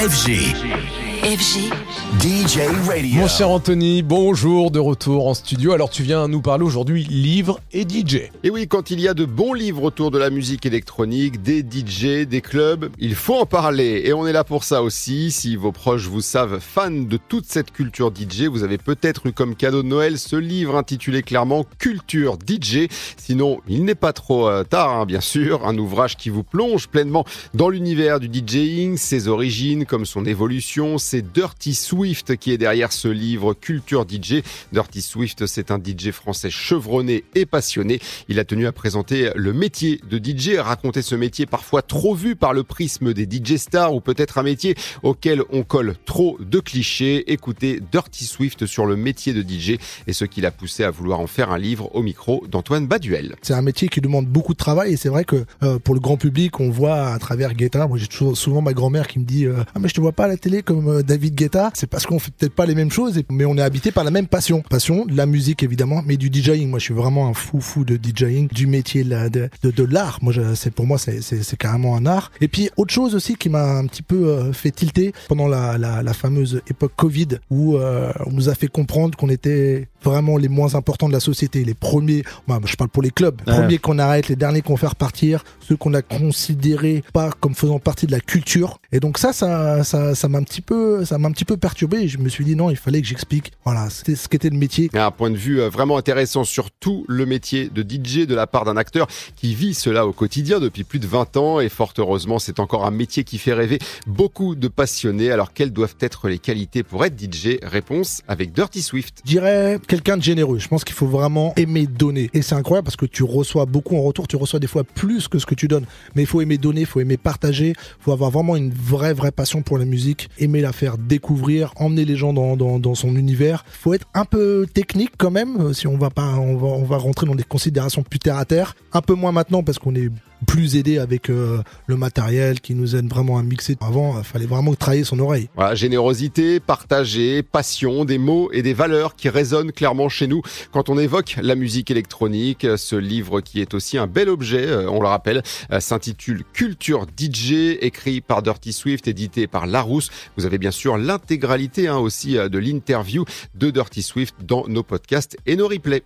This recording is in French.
FG. FG. DJ Radio. Mon cher Anthony, bonjour de retour en studio. Alors tu viens nous parler aujourd'hui livres et DJ. Et oui, quand il y a de bons livres autour de la musique électronique, des DJ, des clubs, il faut en parler. Et on est là pour ça aussi. Si vos proches vous savent fans de toute cette culture DJ, vous avez peut-être eu comme cadeau de Noël ce livre intitulé clairement Culture DJ. Sinon, il n'est pas trop euh, tard, hein, bien sûr. Un ouvrage qui vous plonge pleinement dans l'univers du DJing, ses origines, comme son évolution. C'est Dirty Swift qui est derrière ce livre Culture DJ. Dirty Swift, c'est un DJ français chevronné et passionné. Il a tenu à présenter le métier de DJ, raconter ce métier parfois trop vu par le prisme des DJ stars ou peut-être un métier auquel on colle trop de clichés. Écoutez Dirty Swift sur le métier de DJ et ce qui l'a poussé à vouloir en faire un livre au micro d'Antoine Baduel. C'est un métier qui demande beaucoup de travail et c'est vrai que euh, pour le grand public, on voit à travers Guetta. Moi, j'ai souvent ma grand-mère qui me dit euh, Ah, mais je te vois pas à la télé comme euh, David Guetta. C'est parce qu'on fait peut-être pas les mêmes choses, mais on est habité par la même passion. Passion, de la musique évidemment, mais du DJing. Moi, je suis vraiment un fou fou de DJing, du métier de, de, de, de l'art. Moi, c'est pour moi, c'est, carrément un art. Et puis, autre chose aussi qui m'a un petit peu euh, fait tilter pendant la, la, la fameuse époque Covid, où euh, on nous a fait comprendre qu'on était vraiment les moins importants de la société, les premiers. Moi, je parle pour les clubs. Ouais. Premiers qu'on arrête, les derniers qu'on fait repartir, ceux qu'on a considérés pas comme faisant partie de la culture. Et donc ça, ça, ça, ça m'a un petit peu, ça m'a un petit peu perturbé. Et je me suis dit non, il fallait que j'explique. Voilà, c'était ce qu'était le métier. Un point de vue euh, vraiment intéressant sur tout le métier de DJ de la part d'un acteur qui vit cela au quotidien depuis plus de 20 ans et fort heureusement c'est encore un métier qui fait rêver beaucoup de passionnés. Alors quelles doivent être les qualités pour être DJ Réponse avec Dirty Swift. Je dirais quelqu'un de généreux. Je pense qu'il faut vraiment aimer donner. Et c'est incroyable parce que tu reçois beaucoup en retour. Tu reçois des fois plus que ce que tu donnes. Mais il faut aimer donner, il faut aimer partager. Il faut avoir vraiment une vraie, vraie passion pour la musique. Aimer la faire découvrir, emmener les gens dans, son univers. Faut être un peu technique quand même. euh, Si on va pas, on va, on va rentrer dans des considérations plus terre à terre. Un peu moins maintenant parce qu'on est plus aidé avec euh, le matériel qui nous aide vraiment à mixer. Avant, il fallait vraiment travailler son oreille. Voilà, générosité, partager, passion, des mots et des valeurs qui résonnent clairement chez nous quand on évoque la musique électronique. Ce livre qui est aussi un bel objet, euh, on le rappelle, euh, s'intitule Culture DJ, écrit par Dirty Swift, édité par Larousse. Vous avez bien sûr l'intégralité hein, aussi euh, de l'interview de Dirty Swift dans nos podcasts et nos replays.